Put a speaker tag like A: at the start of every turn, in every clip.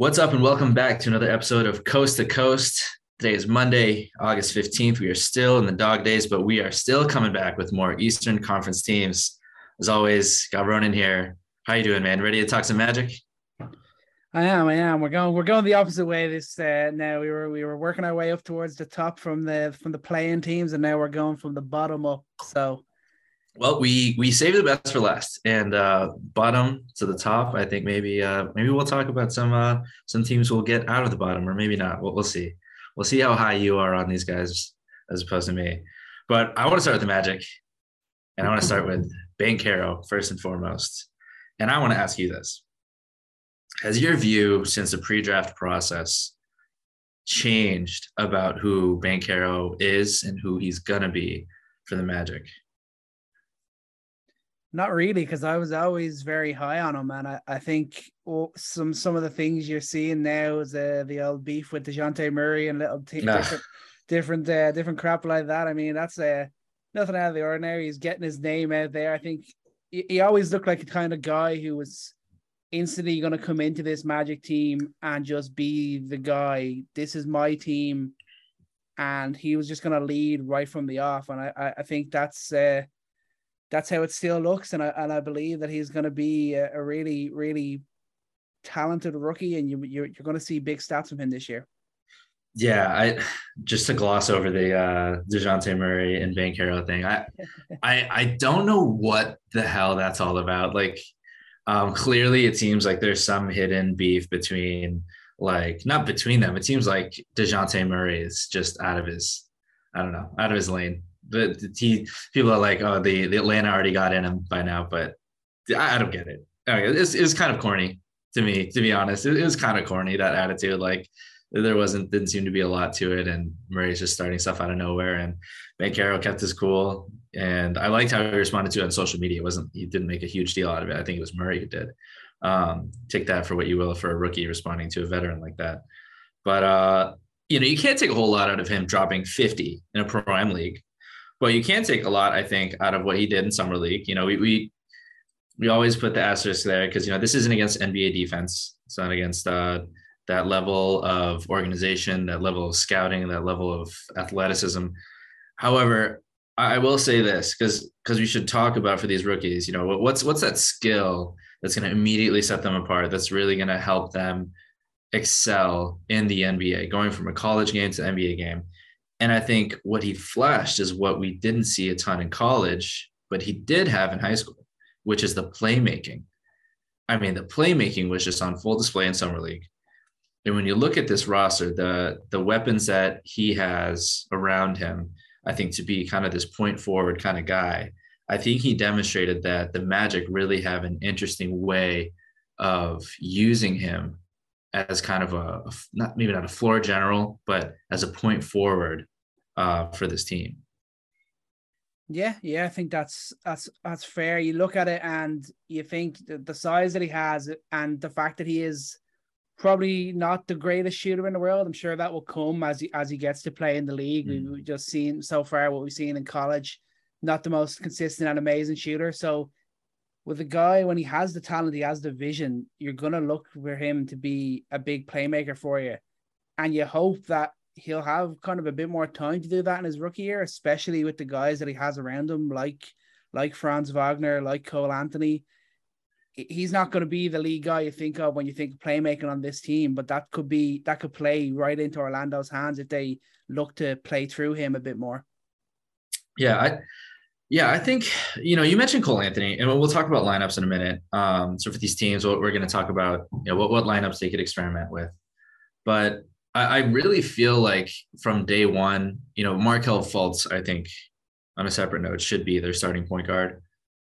A: What's up, and welcome back to another episode of Coast to Coast. Today is Monday, August 15th. We are still in the dog days, but we are still coming back with more Eastern Conference teams. As always, got Ronan here. How you doing, man? Ready to talk some magic?
B: I am, I am. We're going we're going the opposite way this uh now. We were we were working our way up towards the top from the from the play-in teams, and now we're going from the bottom up. So
A: well, we we saved the best for last, and uh, bottom to the top. I think maybe uh, maybe we'll talk about some uh, some teams will get out of the bottom, or maybe not. We'll, we'll see. We'll see how high you are on these guys as opposed to me. But I want to start with the Magic, and I want to start with Banchero first and foremost. And I want to ask you this: Has your view since the pre-draft process changed about who Banchero is and who he's gonna be for the Magic?
B: Not really, because I was always very high on him, and I, I think oh, some some of the things you're seeing now is uh, the old beef with Dejounte Murray and little t- nah. different different uh, different crap like that. I mean, that's uh, nothing out of the ordinary. He's getting his name out there. I think he, he always looked like a kind of guy who was instantly going to come into this Magic team and just be the guy. This is my team, and he was just going to lead right from the off. And I I, think that's. Uh, that's how it still looks, and I and I believe that he's going to be a, a, really really talented rookie, and you you're, you're going to see big stats from him this year.
A: Yeah, I just to gloss over the uh Dejounte Murray and Banchero thing. I I I don't know what the hell that's all about. Like um clearly it seems like there's some hidden beef between like not between them. It seems like Dejounte Murray is just out of his I don't know, out of his lane the, the he, people are like, oh, the, the Atlanta already got in him by now, but I, I don't get it. It's, it's kind of corny to me, to be honest. It, it was kind of corny that attitude. Like there wasn't didn't seem to be a lot to it, and Murray's just starting stuff out of nowhere. And Banchero kept his cool, and I liked how he responded to it on social media. It wasn't he didn't make a huge deal out of it. I think it was Murray who did. Um, take that for what you will for a rookie responding to a veteran like that. But uh, you know, you can't take a whole lot out of him dropping 50 in a Pro-Am league. But you can take a lot, I think, out of what he did in summer league. You know, we we we always put the asterisk there because you know this isn't against NBA defense. It's not against uh, that level of organization, that level of scouting, that level of athleticism. However, I will say this because because we should talk about for these rookies. You know, what's what's that skill that's going to immediately set them apart? That's really going to help them excel in the NBA, going from a college game to NBA game. And I think what he flashed is what we didn't see a ton in college, but he did have in high school, which is the playmaking. I mean, the playmaking was just on full display in summer league. And when you look at this roster, the the weapons that he has around him, I think to be kind of this point forward kind of guy, I think he demonstrated that the Magic really have an interesting way of using him as kind of a, not maybe not a floor general, but as a point forward uh, for this team.
B: Yeah, yeah, I think that's that's that's fair. You look at it and you think the size that he has and the fact that he is probably not the greatest shooter in the world. I'm sure that will come as he as he gets to play in the league. Mm. We've just seen so far what we've seen in college, not the most consistent and amazing shooter. So with a guy when he has the talent, he has the vision, you're gonna look for him to be a big playmaker for you. And you hope that he'll have kind of a bit more time to do that in his rookie year, especially with the guys that he has around him, like like Franz Wagner, like Cole Anthony. He's not going to be the lead guy you think of when you think of playmaking on this team, but that could be that could play right into Orlando's hands if they look to play through him a bit more.
A: Yeah, I yeah, I think you know you mentioned Cole Anthony, and we'll talk about lineups in a minute. Um, so for these teams, what we're going to talk about, you know, what what lineups they could experiment with. But I, I really feel like from day one, you know, Markelle Fultz, I think on a separate note, should be their starting point guard.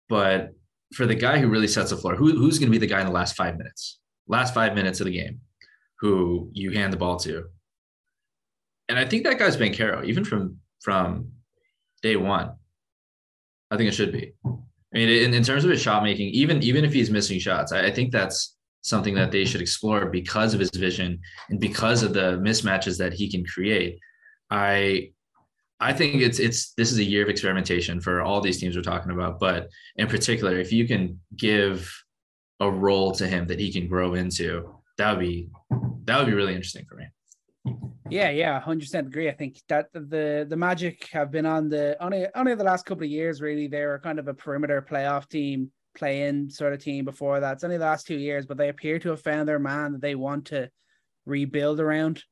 A: But for the guy who really sets the floor, who, who's going to be the guy in the last five minutes, last five minutes of the game, who you hand the ball to? And I think that guy's Banchero, even from from day one. I think it should be. I mean, in, in terms of his shot making, even even if he's missing shots, I, I think that's something that they should explore because of his vision and because of the mismatches that he can create. I I think it's it's this is a year of experimentation for all these teams we're talking about, but in particular, if you can give a role to him that he can grow into that would be that would be really interesting for me.
B: Yeah, yeah, hundred percent agree. I think that the the Magic have been on the only only the last couple of years. Really, they were kind of a perimeter playoff team, play-in sort of team. Before that, it's only the last two years, but they appear to have found their man that they want to rebuild around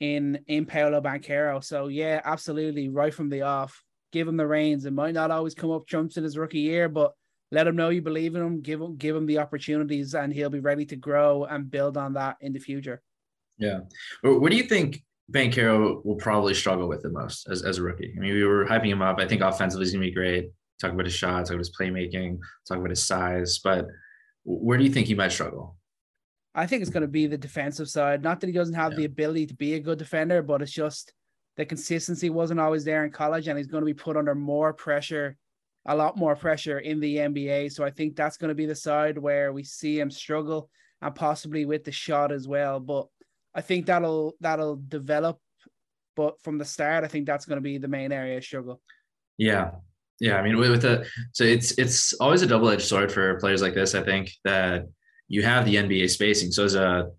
B: in in Paolo Banchero. So yeah, absolutely, right from the off, give him the reins. It might not always come up trumps in his rookie year, but let him know you believe in him. Give him give him the opportunities, and he'll be ready to grow and build on that in the future.
A: Yeah, what do you think? Banchero will probably struggle with the most as, as a rookie. I mean, we were hyping him up. I think offensively he's gonna be great. Talk about his shots, talk about his playmaking, talk about his size. But where do you think he might struggle?
B: I think it's going to be the defensive side. Not that he doesn't have yeah. the ability to be a good defender, but it's just the consistency wasn't always there in college, and he's going to be put under more pressure, a lot more pressure in the NBA. So I think that's going to be the side where we see him struggle, and possibly with the shot as well. But I think that'll that'll develop. But from the start, I think that's going to be the main area of struggle.
A: Yeah, yeah. I mean, with the so it's it's always a double edged sword for players like this. I think that you have the NBA spacing. So as a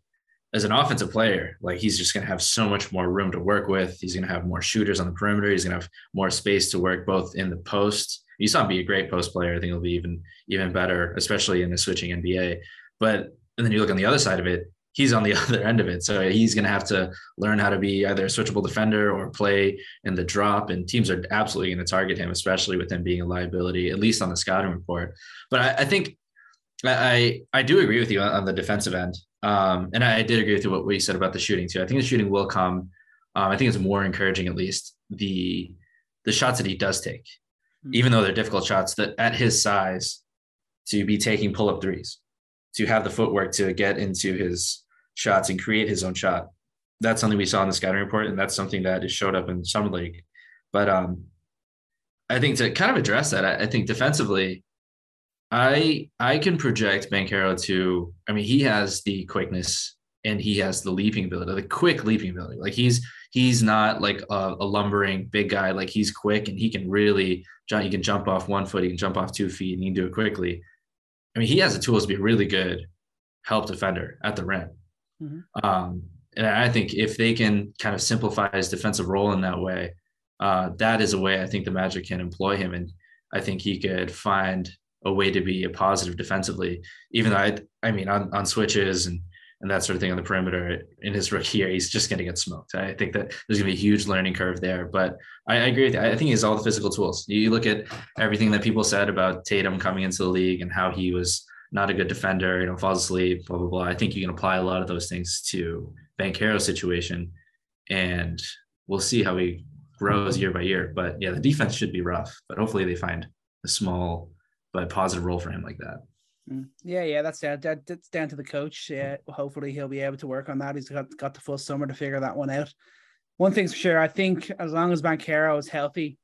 A: as an offensive player, like he's just going to have so much more room to work with. He's going to have more shooters on the perimeter. He's going to have more space to work both in the post. You saw him be a great post player. I think he'll be even even better, especially in the switching NBA. But and then you look on the other side of it, he's on the other end of it. So he's going to have to learn how to be either a switchable defender or play in the drop. And teams are absolutely going to target him, especially with him being a liability, at least on the scouting report. But I, I think I I do agree with you on, the defensive end, um, and I, did agree with what we said about the shooting too. I think the shooting will come. Um, I think it's more encouraging, at least the the shots that he does take, mm-hmm. even though they're difficult shots. That at his size, to be taking pull up threes, to have the footwork to get into his shots and create his own shot. That's something we saw in the scouting report, and that's something that showed up in summer league. But um, I think to kind of address that, I, I think defensively, I I can project Banchero to. I mean, he has the quickness and he has the leaping ability, the quick leaping ability. Like he's he's not like a, a, lumbering big guy. Like he's quick and he can really jump. He can jump off one foot. He can jump off two feet, and he can do it quickly. I mean, he has the tools to be a really good help defender at the rim. Mm-hmm. Um, and I think if they can kind of simplify his defensive role in that way, uh, that is a way I think the Magic can employ him, and I think he could find a way to be a positive defensively. Even though I, I mean, on, on switches and and that sort of thing on the perimeter in his rookie year, he's just going to get smoked. I think that there's going to be a huge learning curve there. But I, I agree with you. I think he has all the physical tools. You look at everything that people said about Tatum coming into the league and how he was not a good defender, you know, falls asleep, blah blah blah. I think you can apply a lot of those things to Banchero's situation, and we'll see how he grows year by year. But yeah, the defense should be rough, but hopefully they find a small but positive role for him like that.
B: Mm. Yeah, yeah, that's down. That, that's down to the coach. Yeah, hopefully he'll be able to work on that. He's got got the full summer to figure that one out. One thing's for sure, I think as long as Banchero is healthy,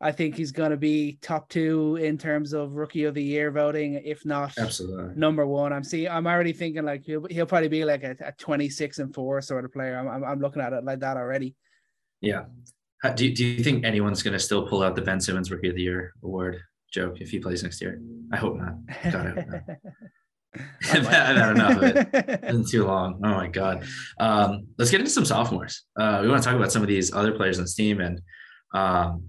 B: I think he's going to be top two in terms of rookie of the year voting, if not
A: absolutely
B: number one. I'm seeing. I'm already thinking like he'll, he'll probably be like a, a 26 and four sort of player. I'm, I'm, I'm looking at it like that already.
A: Yeah. Do, do you think anyone's going to still pull out the Ben Simmons Rookie of the Year award? joke if he plays next year. I hope not. God, I hope not. I've had enough of it. It's been too long. Oh my god. Um, let's get into some sophomores. Uh, we want to talk about some of these other players on this team and um,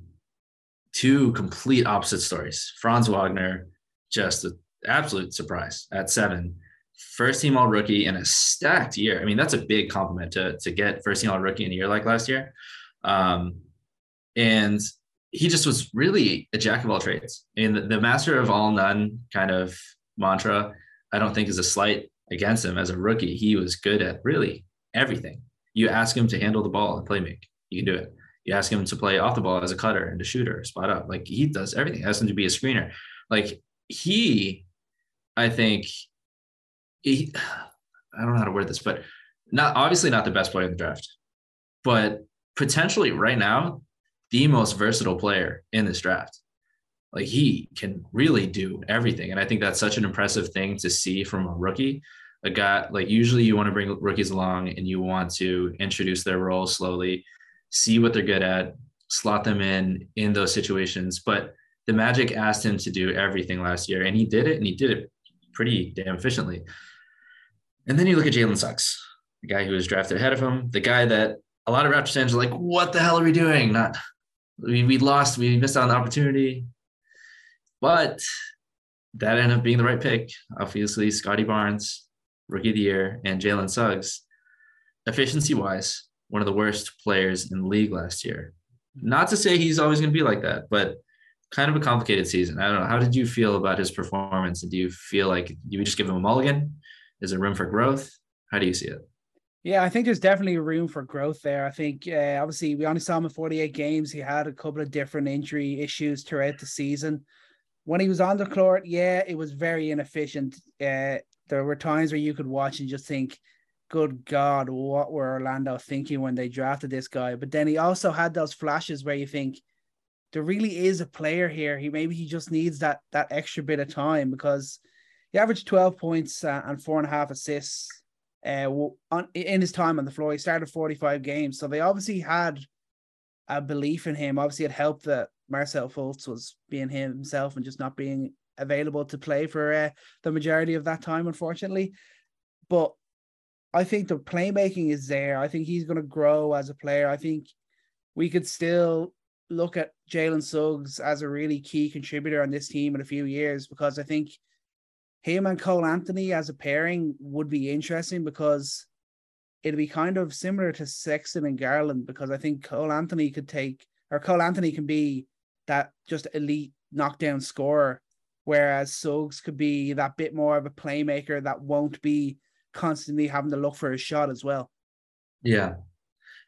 A: two complete opposite stories. Franz Wagner, just an absolute surprise at seven. First team all rookie in a stacked year. I mean, that's a big compliment to, to get first team all rookie in a year like last year. Um, and he just was really a jack of all trades. And the, the master of all none kind of mantra, I don't think is a slight against him as a rookie. He was good at really everything. You ask him to handle the ball and play make, he can do it. You ask him to play off the ball as a cutter and a shooter, spot up. Like he does everything. Ask him to be a screener. Like he, I think, he, I don't know how to word this, but not obviously not the best player in the draft, but potentially right now the most versatile player in this draft. Like he can really do everything. And I think that's such an impressive thing to see from a rookie. A guy like usually you want to bring rookies along and you want to introduce their role slowly, see what they're good at, slot them in in those situations. But the Magic asked him to do everything last year and he did it and he did it pretty damn efficiently. And then you look at Jalen Suggs, the guy who was drafted ahead of him, the guy that a lot of Raptors fans are like, what the hell are we doing? Not we, we lost, we missed out on the opportunity. But that ended up being the right pick. Obviously, Scottie Barnes, rookie of the year, and Jalen Suggs, efficiency wise, one of the worst players in the league last year. Not to say he's always going to be like that, but kind of a complicated season. I don't know. How did you feel about his performance? And do you feel like we just give him a mulligan? Is there room for growth? How do you see it?
B: Yeah, I think there's definitely room for growth there. I think uh, obviously we only saw him in 48 games. He had a couple of different injury issues throughout the season. When he was on the court, yeah, it was very inefficient. Uh, there were times where you could watch and just think, good God, what were Orlando thinking when they drafted this guy? But then he also had those flashes where you think there really is a player here. He maybe he just needs that that extra bit of time because he averaged 12 points uh, and four and a half assists uh, on, in his time on the floor. He started 45 games. So they obviously had a belief in him. Obviously, it helped that Markelle Fultz was being himself and just not being available to play for uh, the majority of that time, unfortunately. But I think the playmaking is there. I think he's going to grow as a player. I think we could still look at Jalen Suggs as a really key contributor on this team in a few years because I think him and Cole Anthony as a pairing would be interesting because it'd be kind of similar to Sexton and Garland because I think Cole Anthony could take or Cole Anthony can be that just elite knockdown scorer, whereas Suggs could be that bit more of a playmaker that won't be constantly having to look for a shot as well.
A: Yeah.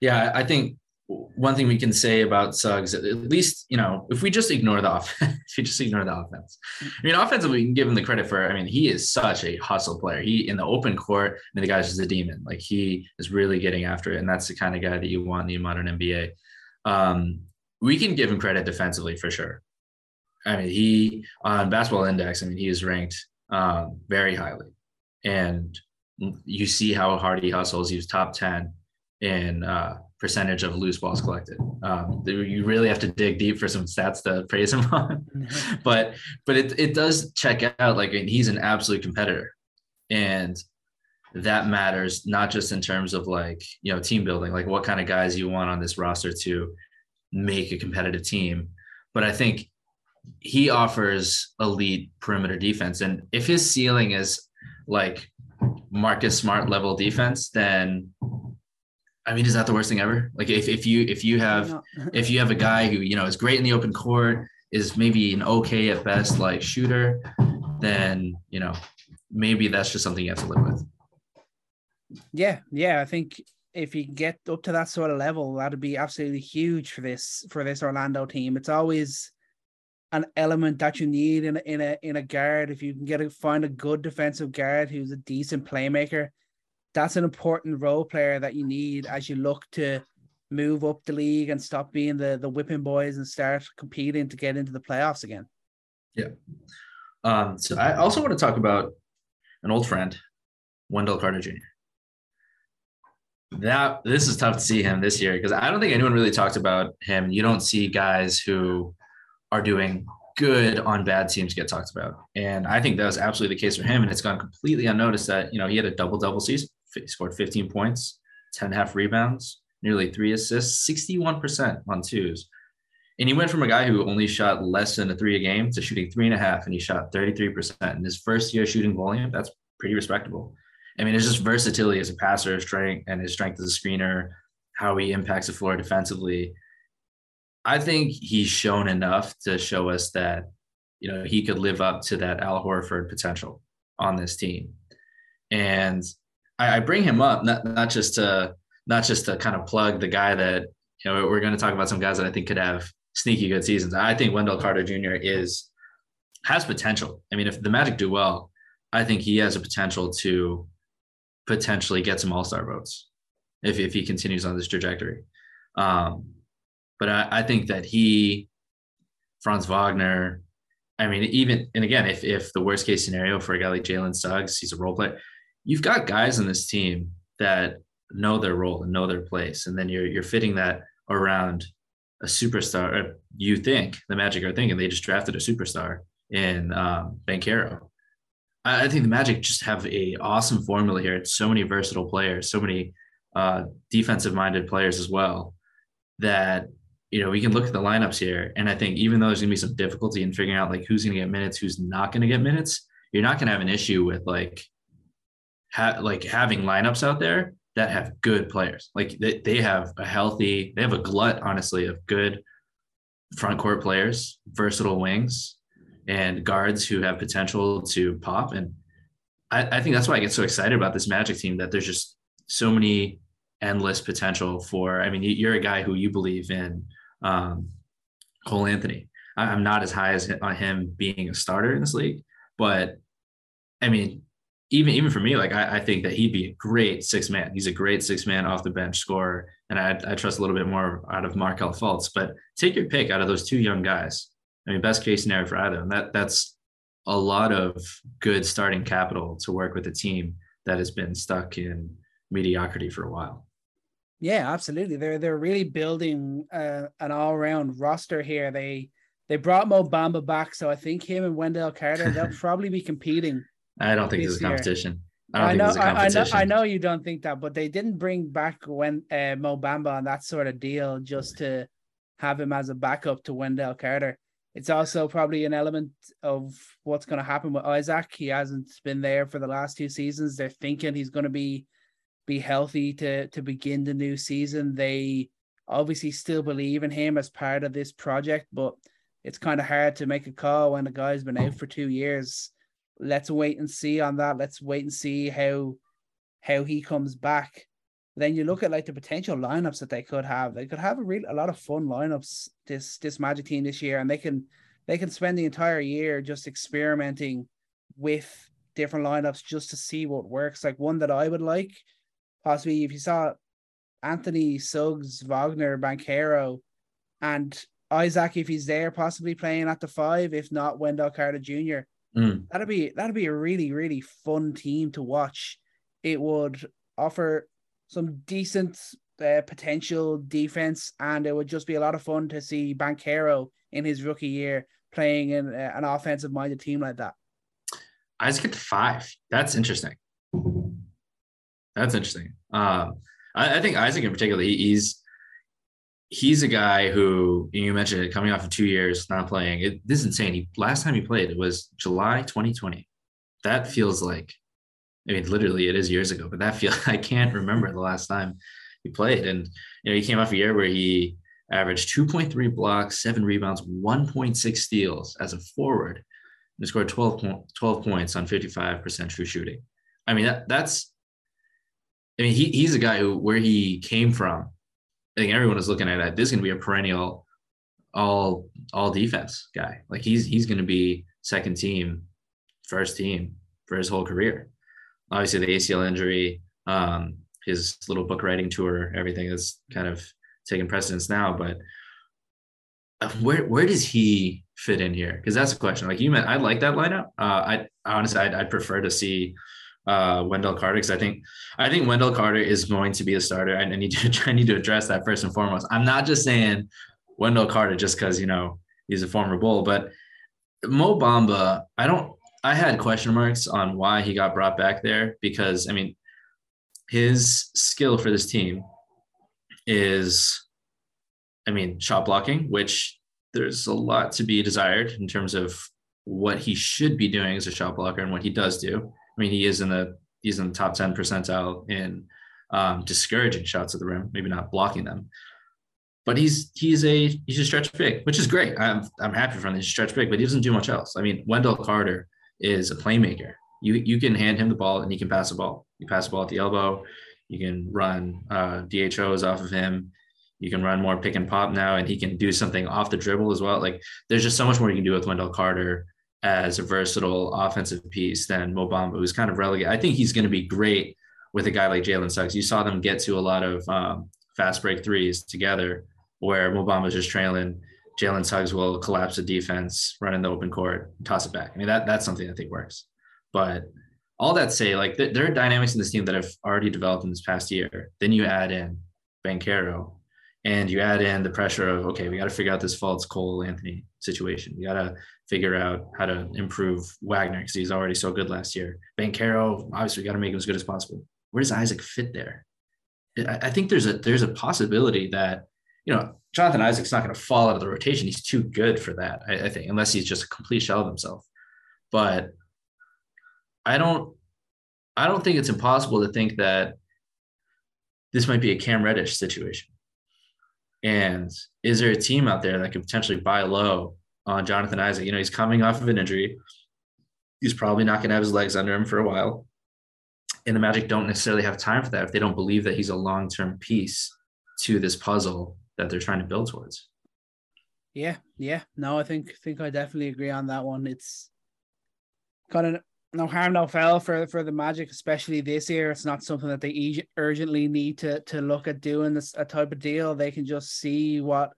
A: Yeah, I think one thing we can say about Suggs, at least, you know, if we just ignore the offense, if you just ignore the offense, I mean, offensively, we can give him the credit for, I mean, he is such a hustle player. He, in the open court, I mean, the guy's just a demon. Like, he is really getting after it. And that's the kind of guy that you want in the modern NBA. Um, we can give him credit defensively for sure. I mean, he, on basketball index, I mean, he is ranked um, very highly. And you see how hard he hustles. He was top 10 in, uh, percentage of loose balls collected. Um, you really have to dig deep for some stats to praise him on, but but it it does check out like he's an absolute competitor, and that matters not just in terms of like you know team building, like what kind of guys you want on this roster to make a competitive team, but I think he offers elite perimeter defense, and if his ceiling is like Marcus Smart level defense, then I mean, is that the worst thing ever? Like if, if you if you have if you have a guy who you know is great in the open court, is maybe an okay at best like shooter, then you know maybe that's just something you have to live with.
B: Yeah, yeah, I think if you get up to that sort of level, that'd be absolutely huge for this for this Orlando team. It's always an element that you need in a, in a in a guard. If you can get a find a good defensive guard who's a decent playmaker, that's an important role player that you need as you look to move up the league and stop being the the whipping boys and start competing to get into the playoffs again.
A: Yeah. Um, so I also want to talk about an old friend, Wendell Carter Jr. That this is tough to see him this year because I don't think anyone really talked about him. You don't see guys who are doing good on bad teams get talked about. And I think that was absolutely the case for him. And it's gone completely unnoticed that, you know, he had a double double season he scored 15 points, 10 half rebounds, nearly three assists, 61% on twos. And he went from a guy who only shot less than a three a game to shooting three and a half, and he shot 33%. In his first year shooting volume, that's pretty respectable. I mean, it's just versatility as a passer, strength, and his strength as a screener, how he impacts the floor defensively. I think he's shown enough to show us that, you know, he could live up to that Al Horford potential on this team. And I, I bring him up not not just to not just to kind of plug the guy that you know we're going to talk about some guys that I think could have sneaky good seasons. I think Wendell Carter Jr. is has potential. I mean, if the Magic do well, I think he has a potential to potentially get some All Star votes if if he continues on this trajectory. Um, but I, I think that he, Franz Wagner, I mean, even and again, if if the worst case scenario for a guy like Jalen Suggs, he's a role player you've got guys in this team that know their role and know their place, and then you're you're fitting that around a superstar. You think the Magic are thinking they just drafted a superstar in um, Banchero. I think the Magic just have a awesome formula here. It's so many versatile players, so many uh, defensive minded players as well that you know we can look at the lineups here and i think even though there's going to be some difficulty in figuring out like who's going to get minutes who's not going to get minutes you're not going to have an issue with like ha- like having lineups out there that have good players like they, they have a healthy they have a glut honestly of good front court players versatile wings and guards who have potential to pop and I, I think that's why i get so excited about this magic team that there's just so many endless potential for. I mean, you're a guy who you believe in um, Cole Anthony. I'm not as high as on him being a starter in this league, but I mean, even even for me, like I, I think that he'd be a great six man. He's a great six man off the bench scorer, and I, I trust a little bit more out of Markelle Fultz. But take your pick out of those two young guys. I mean, best case scenario for either, and that that's a lot of good starting capital to work with a team that has been stuck in mediocrity for a while.
B: Yeah, absolutely. They're they're really building uh, an all round roster here. They they brought Mo Bamba back, so I think him and Wendell Carter they'll probably be competing.
A: I don't think there's a competition.
B: I, I know, I, I, know, I know you don't think that, but they didn't bring back when uh, Mo Bamba on that sort of deal just to have him as a backup to Wendell Carter. It's also probably an element of what's going to happen with Isaac. He hasn't been there for the last two seasons. They're thinking he's going to be be healthy to to begin the new season. They obviously still believe in him as part of this project, but it's kind of hard to make a call when the guy's been out oh. for two years. Let's wait and see on that. Let's wait and see how how he comes back. Then you look at like the potential lineups that they could have. They could have a real a lot of fun lineups this this Magic team this year, and they can they can spend the entire year just experimenting with different lineups just to see what works. Like one that I would like possibly if you saw Anthony Suggs, Wagner, Banchero, and Isaac, if he's there, possibly playing at the five, if not Wendell Carter Jr. Mm. That'd be that'd be a really really fun team to watch. It would offer some decent uh, potential defense, and it would just be a lot of fun to see Banchero in his rookie year playing in uh, an offensive minded team like that.
A: Isaac at five. That's interesting. That's interesting. Um, I, I, think Isaac in particular, he, he's he's a guy who you mentioned it coming off of two years not playing. It, this is insane. He last time he played it was July 2020. That feels like, I mean, literally it is years ago, but that feel I can't remember the last time he played. And you know, he came off a year where he averaged 2.3 blocks, seven rebounds, 1.6 steals as a forward, and scored 12, 12 points on 55% true shooting. I mean, that, that's I mean, he, he's a guy who, where he came from, I think everyone is looking at that. This is going to be a perennial all all defense guy. Like he's he's going to be second team, first team for his whole career. Obviously, the ACL injury, um, his little book writing tour, everything is kind of taking precedence now. But uh, where where does he fit in here? Because that's a question. Like you meant, I like that lineup. Uh, I honestly, I'd, I'd prefer to see uh, Wendell Carter because I think I think Wendell Carter is going to be a starter. I need to I need to address that first and foremost. I'm not just saying Wendell Carter just because you know he's a former Bull, but Mo Bamba. I don't. I had question marks on why he got brought back there because I mean his skill for this team is, I mean, shot blocking, which there's a lot to be desired in terms of what he should be doing as a shot blocker and what he does do. I mean, he is in the he's in the top 10 percentile in um, discouraging shots at the rim, maybe not blocking them. But he's he's a he's a stretch big, which is great. I'm I'm happy for him. He's a stretch big, but he doesn't do much else. I mean, Wendell Carter is a playmaker. You you can hand him the ball and he can pass the ball. You pass the ball at the elbow. You can run uh, DHOs off of him. You can run more pick and pop now, and he can do something off the dribble as well. Like there's just so much more you can do with Wendell Carter as a versatile offensive piece than Mo Bamba, who's kind of relegated. I think he's going to be great with a guy like Jalen Suggs. You saw them get to a lot of um, fast break threes together where Mo Bamba's just trailing. Jalen Suggs will collapse the defense, run in the open court, toss it back. I mean, that that's something I think works. But all that say, like th- there are dynamics in this team that have already developed in this past year. Then you add in Banchero. And you add in the pressure of okay, we got to figure out this Fultz Cole Anthony situation. We got to figure out how to improve Wagner because he's already so good last year. Banchero, obviously, we got to make him as good as possible. Where does Isaac fit there? I, I think there's a there's a possibility that you know Jonathan Isaac's not going to fall out of the rotation. He's too good for that, I, I think, unless he's just a complete shell of himself. But I don't I don't think it's impossible to think that this might be a Cam Reddish situation. And is there a team out there that could potentially buy low on Jonathan Isaac? You know, he's coming off of an injury. He's probably not going to have his legs under him for a while. And the Magic don't necessarily have time for that if they don't believe that he's a long term piece to this puzzle that they're trying to build towards.
B: Yeah, yeah. No, I think think I definitely agree on that one. It's kind of no harm, no foul for for the Magic, especially this year. It's not something that they urgently need to to look at doing this a type of deal. They can just see what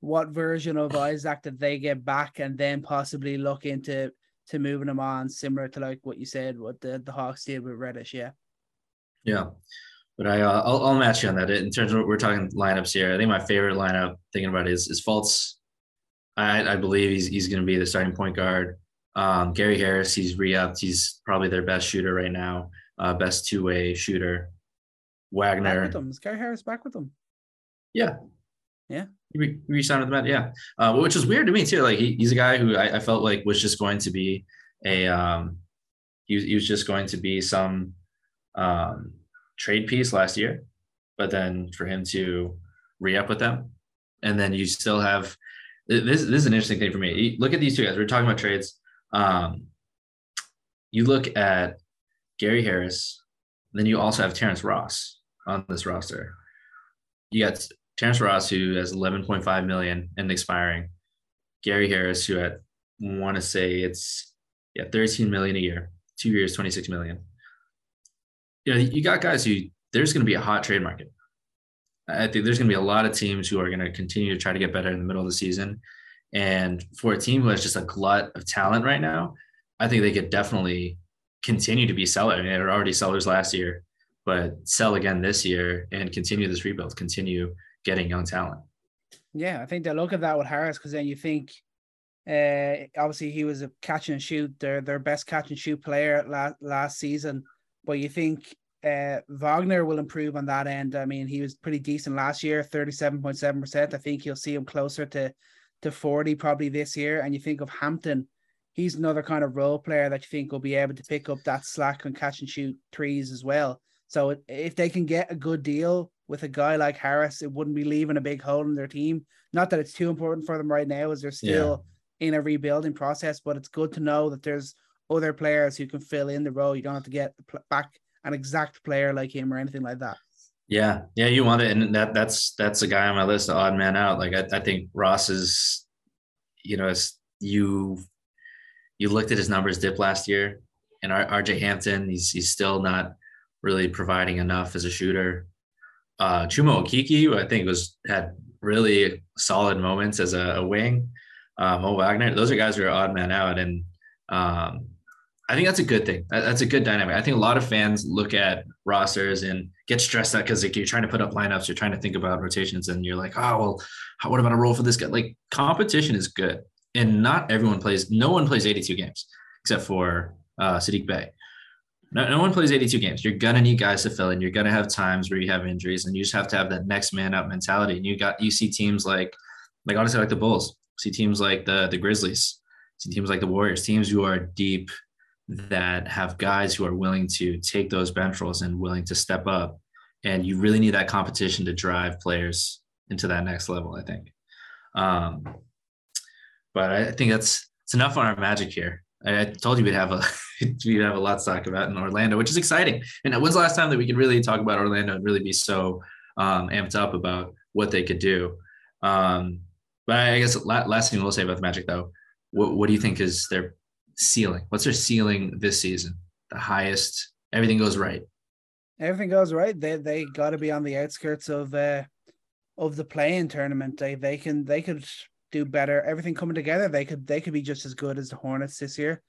B: what version of Isaac that they get back, and then possibly look into to moving him on, similar to like what you said, what the the Hawks did with Reddish. Yeah,
A: yeah. But I, uh, I'll, I'll match you on that. In terms of what we're talking lineups here, I think my favorite lineup thinking about it is is Fultz. I, I believe he's he's going to be the starting point guard. Um, Gary Harris, he's re-upped. He's probably their best shooter right now, uh, best two-way shooter. Wagner.
B: Back with them. Is Gary Harris back with them?
A: Yeah.
B: Yeah.
A: He re- re-signed with them. Yeah. Uh, which is weird to me too. Like he, he's a guy who I, I, felt like was just going to be a um, he was, he was just going to be some um, trade piece last year, but then for him to re-up with them, and then you still have this. This is an interesting thing for me. Look at these two guys. We're talking about trades. Um, you look at Gary Harris, then you also have Terrence Ross on this roster. You got Terrence Ross, who has 11.5 million and expiring. Gary Harris, who I want to say it's yeah 13 million a year, two years, 26 million. You know, you got guys who there's going to be a hot trade market. I think there's going to be a lot of teams who are going to continue to try to get better in the middle of the season. And for a team who has just a glut of talent right now, I think they could definitely continue to be sellers. I mean, they were already sellers last year, but sell again this year and continue this rebuild, continue getting young talent.
B: Yeah, I think they look at that with Harris because then you think uh, obviously he was a catch and shoot, their their best catch and shoot player last last season. But you think uh, Wagner will improve on that end. I mean, he was pretty decent last year, 37.7%. I think you'll see him closer to to 40 probably this year. And you think of Hampton, he's another kind of role player that you think will be able to pick up that slack and catch and shoot threes as well. So if they can get a good deal with a guy like Harris, it wouldn't be leaving a big hole in their team. Not that it's too important for them right now, as they're still yeah. in a rebuilding process, but it's good to know that there's other players who can fill in the role. You don't have to get back an exact player like him or anything like that.
A: Yeah, yeah, you want it, and that that's that's a guy on my list, the odd man out. Like I, I think Ross is, you know, you you looked at his numbers dip last year, and RJ Hampton, he's he's still not really providing enough as a shooter. Uh, Chuma Okeke, I think was had really solid moments as a, a wing. Uh, Mo Wagner, those are guys who are odd man out, and um, I think that's a good thing. That's a good dynamic. I think a lot of fans look at rosters and get stressed out because like you're trying to put up lineups, you're trying to think about rotations, and you're like, oh well, how, what about a role for this guy? Like competition is good, and not everyone plays. No one plays 82 games except for uh, Saddiq Bey. No, no one plays 82 games. You're gonna need guys to fill in. You're gonna have times where you have injuries, and you just have to have that next man up mentality. And you got you see teams like, like honestly, like the Bulls. See teams like the the Grizzlies. See teams like the Warriors. Teams who are deep that have guys who are willing to take those bench roles and willing to step up. And you really need that competition to drive players into that next level, I think. Um, but I think that's it's enough on our magic here. I, told you we'd have a we'd have a lot to talk about in Orlando, which is exciting. And when's the last time that we could really talk about Orlando and really be so um, amped up about what they could do? Um, but I guess last thing we'll say about the Magic, though, what, what do you think is their ceiling? What's their ceiling this season? The highest. Everything goes right.
B: Everything goes right. They they got to be on the outskirts of uh of the play-in tournament. They they can they could do better. Everything coming together. They could they could be just as good as the Hornets this year.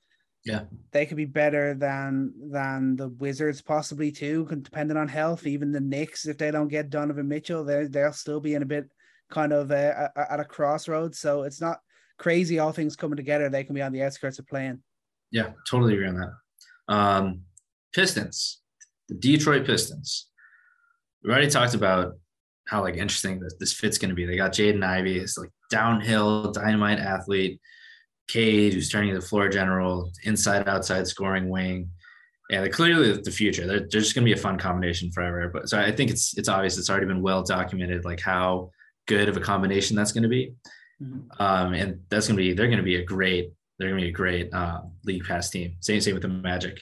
A: Yeah,
B: they could be better than than the Wizards possibly too, depending on health. Even the Knicks, if they don't get Donovan Mitchell, they they'll still be in a bit kind of uh, at a crossroads. So it's not crazy all things coming together. They can be on the outskirts of play-in.
A: Yeah, totally agree on that. Um, Pistons, the Detroit Pistons. We already talked about how like interesting this, this fit's going to be. They got Jaden Ivey, this like downhill dynamite athlete. Cade, who's turning the floor general, inside outside scoring wing. Yeah, they're clearly the future. They're, they're just going to be a fun combination forever. But so I think it's it's obvious. It's already been well documented, like how good of a combination that's going to be. Mm-hmm. Um, and that's going to be they're going to be a great they're going to be a great uh, league pass team. Same same with the Magic.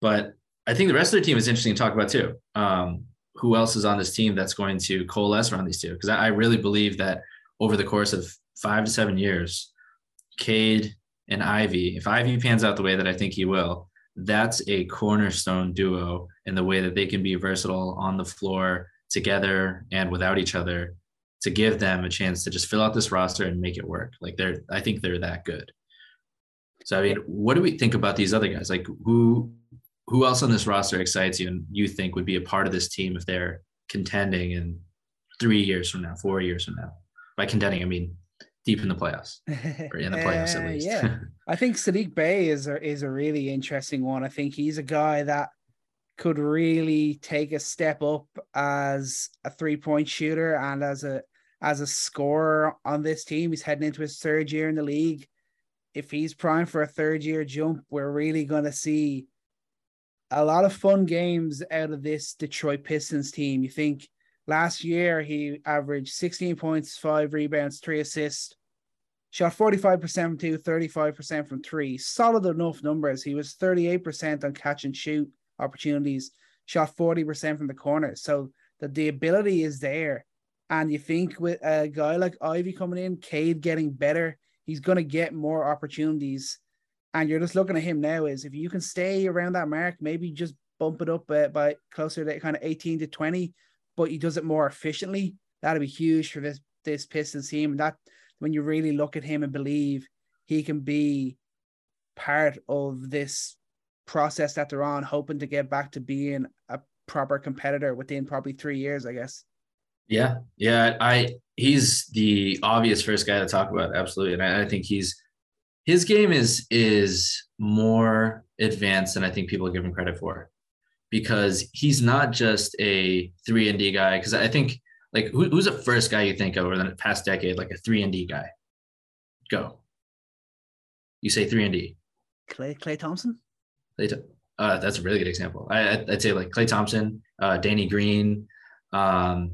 A: But I think the rest of the team is interesting to talk about too. Um, who else is on this team that's going to coalesce around these two? Because I, I really believe that over the course of five to seven years, Cade and Ivey, if Ivey pans out the way that I think he will, that's a cornerstone duo in the way that they can be versatile on the floor together and without each other to give them a chance to just fill out this roster and make it work. Like they're, I think they're that good. So I mean, what do we think about these other guys? Like who, who else on this roster excites you and you think would be a part of this team if they're contending in three years from now, four years from now? By contending, I mean deep in the playoffs or in the playoffs
B: uh,
A: at least.
B: yeah, I think Saddiq Bey is a, is a really interesting one. I think he's a guy that could really take a step up as a three point shooter and as a as a scorer on this team. He's heading into his third year in the league. If he's primed for a third year jump, we're really going to see a lot of fun games out of this Detroit Pistons team. You think last year he averaged 16 points, five rebounds, three assists, shot 45% from two, 35% from three. Solid enough numbers. He was 38% on catch and shoot opportunities, shot 40% from the corner. So that the ability is there. And you think with a guy like Ivey coming in, Cade getting better, he's going to get more opportunities. And you're just looking at him now is if you can stay around that mark, maybe just bump it up uh, by closer to kind of 18 to 20, but he does it more efficiently. That'd be huge for this this Pistons team. That when you really look at him and believe he can be part of this process that they're on, hoping to get back to being a proper competitor within probably three years, I guess.
A: Yeah, yeah. I he's the obvious first guy to talk about, absolutely, and I, I think he's his game is is more advanced than I think people give him credit for, because he's not just a three and D guy. Because I think like who, who's the first guy you think of over the past decade, like a three and D guy? Go. You say three and D.
B: Klay Klay Thompson.
A: Klay, uh, that's a really good example. I, I'd say like Klay Thompson, uh, Danny Green, um,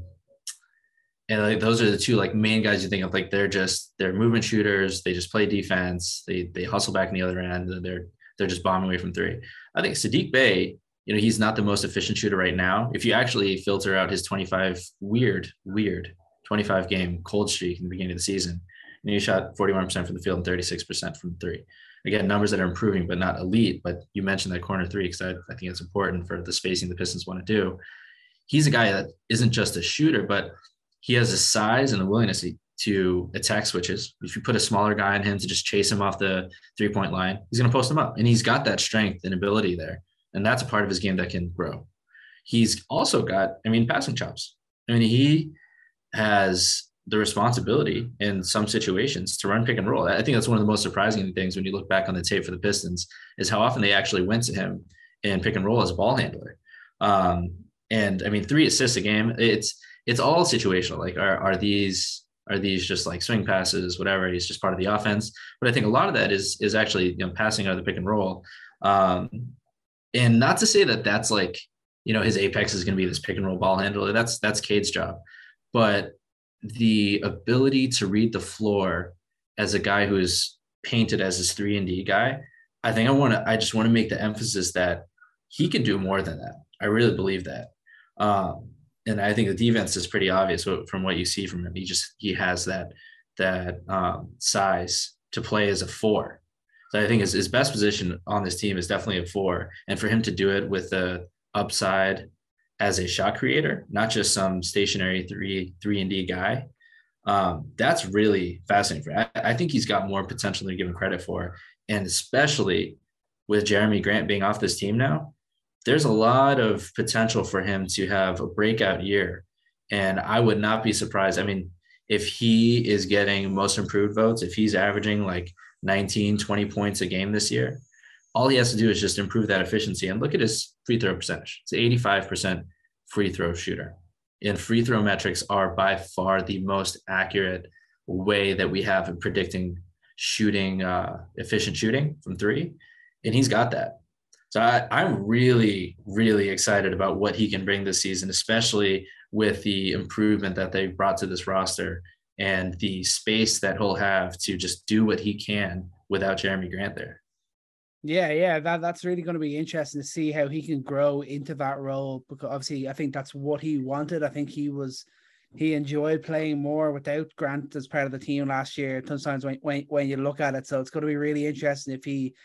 A: and like those are the two like main guys you think of. Like they're just they're movement shooters. They just play defense. They they hustle back in the other end. They're they're just bombing away from three. I think Saddiq Bey you know he's not the most efficient shooter right now. If you actually filter out his 25 weird weird 25 game cold streak in the beginning of the season and he shot 41% from the field and 36% from three. Again numbers that are improving but not elite but you mentioned that corner three because I, I think it's important for the spacing the pistons want to do. He's a guy that isn't just a shooter but he has a size and a willingness to attack switches. If you put a smaller guy on him to just chase him off the three point line, he's going to post him up. And he's got that strength and ability there. And that's a part of his game that can grow. He's also got, I mean, passing chops. I mean, he has the responsibility in some situations to run pick and roll. I think that's one of the most surprising things when you look back on the tape for the Pistons is how often they actually went to him and pick and roll as a ball handler. Um, and I mean, three assists a game. It's it's all situational. Like, are are these are these just like swing passes, whatever? He's just part of the offense. But I think a lot of that is is actually you know passing out of the pick and roll. Um, and not to say that that's like you know his apex is going to be this pick and roll ball handler. That's that's Cade's job, but the ability to read the floor as a guy who is painted as this three and D guy, I think I want to. I just want to make the emphasis that he can do more than that. I really believe that. Um, and I think the defense is pretty obvious from what you see from him. He just he has that that um, size to play as a four. So I think his, his best position on this team is definitely a four, and for him to do it with the upside as a shot creator, not just some stationary three three and D guy. Um, that's really fascinating. For I, I think he's got more potential than given credit for, and especially with Jeremy Grant being off this team now, there's a lot of potential for him to have a breakout year. And I would not be surprised. I mean, if he is getting most improved votes, if he's averaging like 19, 20 points a game this year, all he has to do is just improve that efficiency. And look at his free throw percentage. It's 85% free throw shooter. And free throw metrics are by far the most accurate way that we have in predicting shooting, uh, efficient shooting from three. And he's got that. So I, I'm really, really excited about what he can bring this season, especially with the improvement that they've brought to this roster and the space that he'll have to just do what he can without Jerami Grant there.
B: Yeah, yeah, that that's really going to be interesting to see how he can grow into that role because obviously I think that's what he wanted. I think he was he enjoyed playing more without Grant as part of the team last year. Sometimes when when, when you look at it, so it's going to be really interesting if he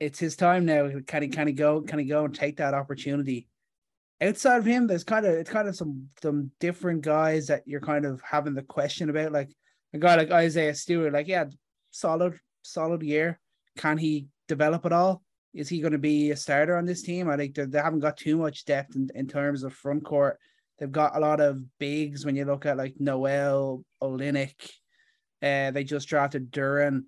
B: it's his time now. Can he can he go can he go and take that opportunity? Outside of him, there's kind of it's kind of some some different guys that you're kind of having the question about, like a guy like Isaiah Stewart. Like, yeah, solid solid year. Can he develop at all? Is he going to be a starter on this team? I think they haven't got too much depth in, in terms of front court. They've got a lot of bigs when you look at like Noel, Olynyk. Uh, they just drafted Duren.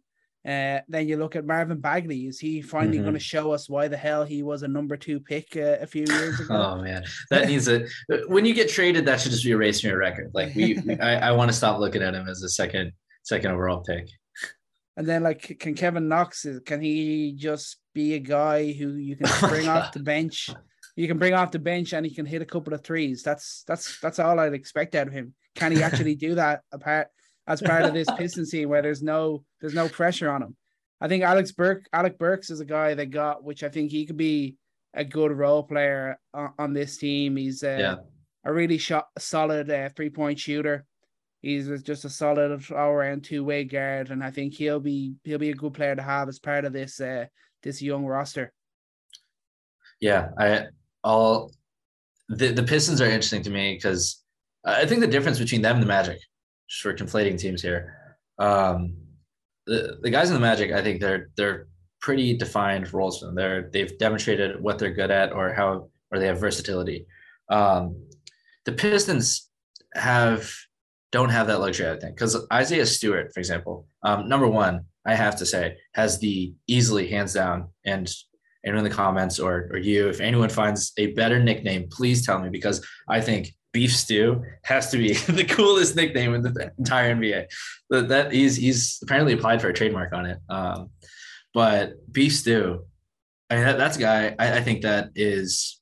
B: Uh, then you look at Marvin Bagley. Is he finally mm-hmm. going to show us why the hell he was a number two pick uh, a few years ago?
A: oh man, that needs a. When you get traded, that should just be erasing your record. Like we, I, I want to stop looking at him as a second second overall pick.
B: And then like, can Kevin Knox can he just be a guy who you can oh bring off the bench? You can bring off the bench and he can hit a couple of threes. That's that's that's all I'd expect out of him. Can he actually do that apart as part of this Pistons team where there's no there's no pressure on him? I think Alex Burke Alec Burks is a guy they got, which I think he could be a good role player on, on this team. He's uh, yeah. a really shot solid uh, three point shooter. He's just a solid all around two way guard, and I think he'll be he'll be a good player to have as part of this uh, this young roster.
A: Yeah, I all the the Pistons are interesting to me because I think the difference between them and the Magic, for conflating teams here, um, the the guys in the Magic, I think they're they're pretty defined roles for them. They're they've demonstrated what they're good at or how or they have versatility. Um, the Pistons have don't have that luxury, I think, because Isaiah Stewart, for example, um, number one, I have to say, has the easily hands down and anyone in the comments or or you, if anyone finds a better nickname, please tell me because I think Beef Stew has to be the coolest nickname in the entire NBA. That, that he's he's apparently applied for a trademark on it. Um, but Beef Stew, I mean that, that's a guy I, I think that is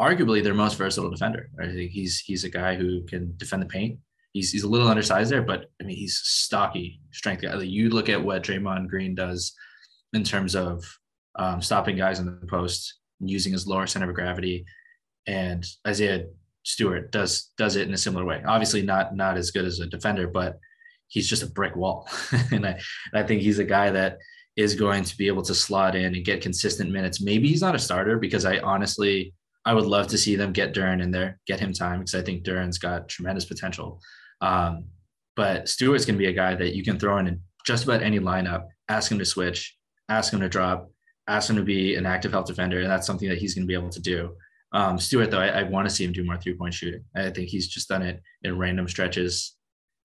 A: arguably their most versatile defender. I think he's he's a guy who can defend the paint he's he's a little undersized there, but I mean he's stocky strength guy. Like you look at what Draymond Green does in terms of um, stopping guys in the post using his lower center of gravity, and Isaiah Stewart does does it in a similar way. Obviously not not as good as a defender, but he's just a brick wall, and I I think he's a guy that is going to be able to slot in and get consistent minutes. Maybe he's not a starter because I honestly I would love to see them get Duren in there, get him time because I think Duren's got tremendous potential. Um, but Stewart's going to be a guy that you can throw in, in just about any lineup, ask him to switch, ask him to drop, ask him to be an active health defender. And that's something that he's going to be able to do. Um, Stewart, though, I, I want to see him do more three point shooting. I think he's just done it in random stretches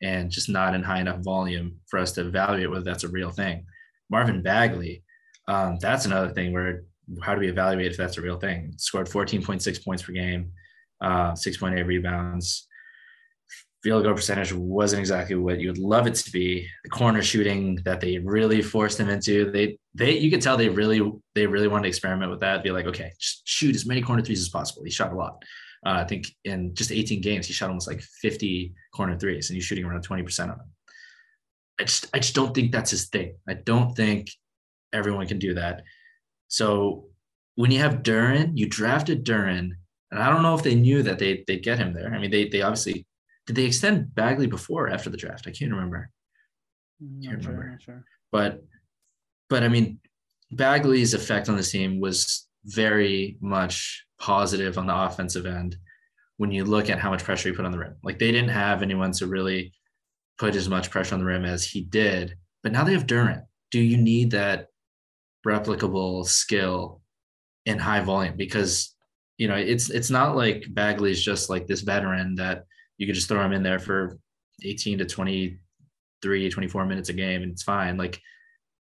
A: and just not in high enough volume for us to evaluate whether that's a real thing. Marvin Bagley, um, that's another thing where how do we evaluate if that's a real thing? Scored 14.6 points per game, uh, 6.8 rebounds, field goal percentage wasn't exactly what you'd love it to be. The corner shooting that they really forced him into, they they you could tell they really they really wanted to experiment with that. Be like, okay, shoot as many corner threes as possible. He shot a lot. Uh, I think in just 18 games, he shot almost like 50 corner threes, and he's shooting around 20% of them. I just I just don't think that's his thing. I don't think everyone can do that. So when you have Duren, you drafted Duren, and I don't know if they knew that they they get him there. I mean, they they obviously did they extend Bagley before or after the draft? I can't remember.
B: Mm, can't sure, remember. Sure.
A: But but I mean, Bagley's effect on the team was very much positive on the offensive end when you look at how much pressure he put on the rim. Like they didn't have anyone to really put as much pressure on the rim as he did. But now they have Duren. Do you need that replicable skill in high volume? Because you know it's it's not like Bagley's just like this veteran that you could just throw him in there for 18 to 23, 24 minutes a game, and it's fine. Like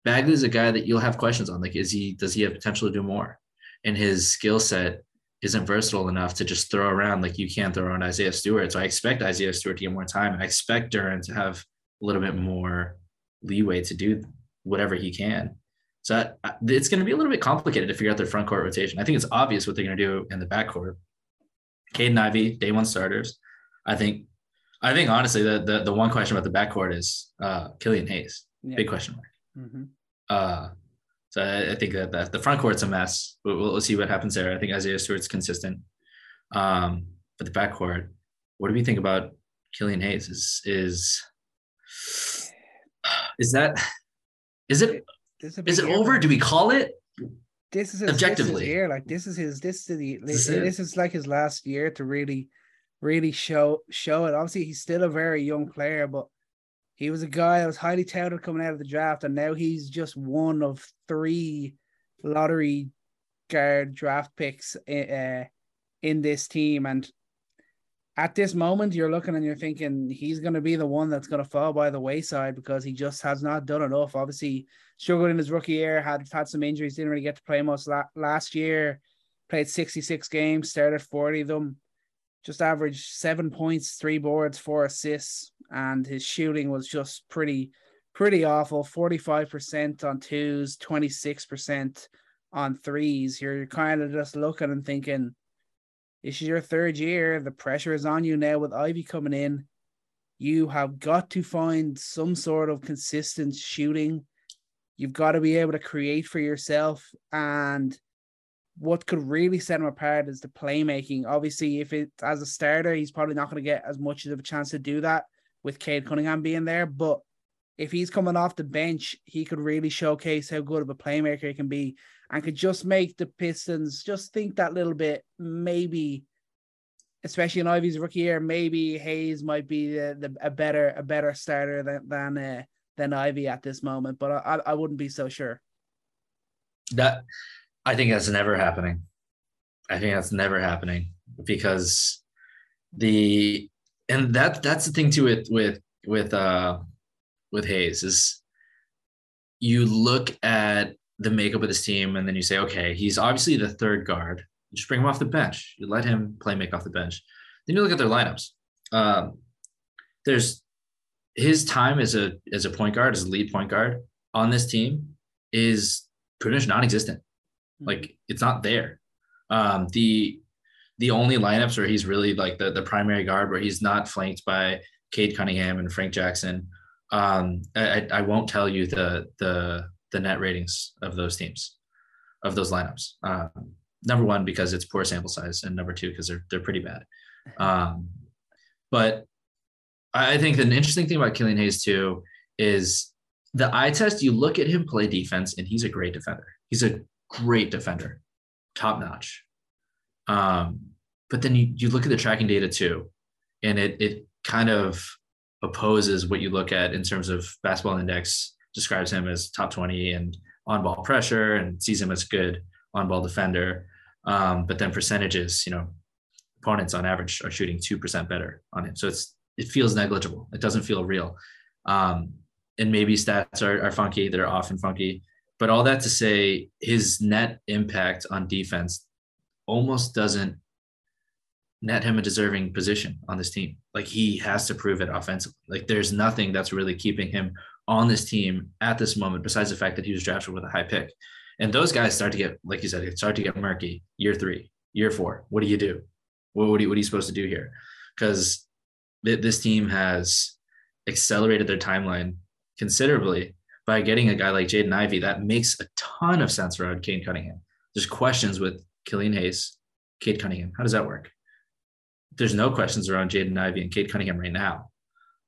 A: Bagley is a guy that you'll have questions on. Like, is he does he have potential to do more? And his skill set isn't versatile enough to just throw around like you can throw around Isaiah Stewart. So I expect Isaiah Stewart to get more time. I expect Duren to have a little bit more leeway to do whatever he can. So it's going to be a little bit complicated to figure out their front court rotation. I think it's obvious what they're going to do in the back court. Caden Ivey, day one starters. I think, I think honestly, the the, the one question about the backcourt is uh, Killian Hayes. Yeah. Big question mark. Mm-hmm. Uh, so I, I, think that, that the front court's a mess. We'll, we'll, see what happens there. I think Isaiah Stewart's consistent. Um, but the backcourt, what do we think about Killian Hayes? Is is is that is it is it over? Do we call it?
B: This is his, objectively this is year. Like this is his. This is the. This, this is like his last year to really, really show show it. Obviously, he's still a very young player, but he was a guy that was highly touted coming out of the draft, and now he's just one of three lottery guard draft picks uh, in this team. And at this moment, you're looking and you're thinking he's going to be the one that's going to fall by the wayside because he just has not done enough. Obviously, struggled in his rookie year, had had some injuries, didn't really get to play most la- last year. Played 66 games, started 40 of them, just averaged seven points, three boards, four assists and his shooting was just pretty pretty awful. 45% on twos 26% on threes. You're kind of just looking and thinking this is your third year. The pressure is on you now with Ivey coming in. You have got to find some sort of consistent shooting. You've got to be able to create for yourself and what could really set him apart is the playmaking obviously if it as a starter he's probably not going to get as much of a chance to do that with Cade Cunningham being there. But if he's coming off the bench, he could really showcase how good of a playmaker he can be and could just make the Pistons just think that little bit, maybe, especially in Ivey's rookie year, maybe Hayes might be the, the a better a better starter than than uh, than Ivey at this moment. But I I wouldn't be so sure.
A: That I think that's never happening. I think that's never happening because the and that that's the thing too with with with uh with Hayes is you look at the makeup of this team and then you say, okay, he's obviously the third guard. You just bring him off the bench. You let him play make off the bench. Then you look at their lineups. Um, there's his time as a as a point guard, as a lead point guard on this team is pretty much non-existent. Hmm. Like it's not there. Um, the the only lineups where he's really like the, the primary guard where he's not flanked by Cade Cunningham and Frank Jackson. Um, I, I won't tell you the the the net ratings of those teams, of those lineups. Um, number one because it's poor sample size, and number two because they're they're pretty bad. Um, but I think the interesting thing about Killian Hayes too is the eye test. You look at him play defense, and he's a great defender. He's a great defender, top notch. Um, but then you, you look at the tracking data too, and it it kind of opposes what you look at in terms of basketball index describes him as top 20 and on ball pressure and sees him as good on ball defender. Um, but then percentages, you know, opponents on average are shooting 2% better on him. So it's, it feels negligible. It doesn't feel real. Um, and maybe stats are, are funky. They're often funky, but all that to say his net impact on defense almost doesn't net him a deserving position on this team. Like he has to prove it offensively. Like there's nothing that's really keeping him on this team at this moment, besides the fact that he was drafted with a high pick. And those guys start to get, like you said, start to get murky year three, year four. What do you do? What, what, are, you, what are you supposed to do here? Because th- this team has accelerated their timeline considerably by getting a guy like Jaden Ivey. That makes a ton of sense around Cade Cunningham. There's questions with Killian Hayes, Cade Cunningham. How does that work? There's no questions around Jaden Ivey and Cade Cunningham right now.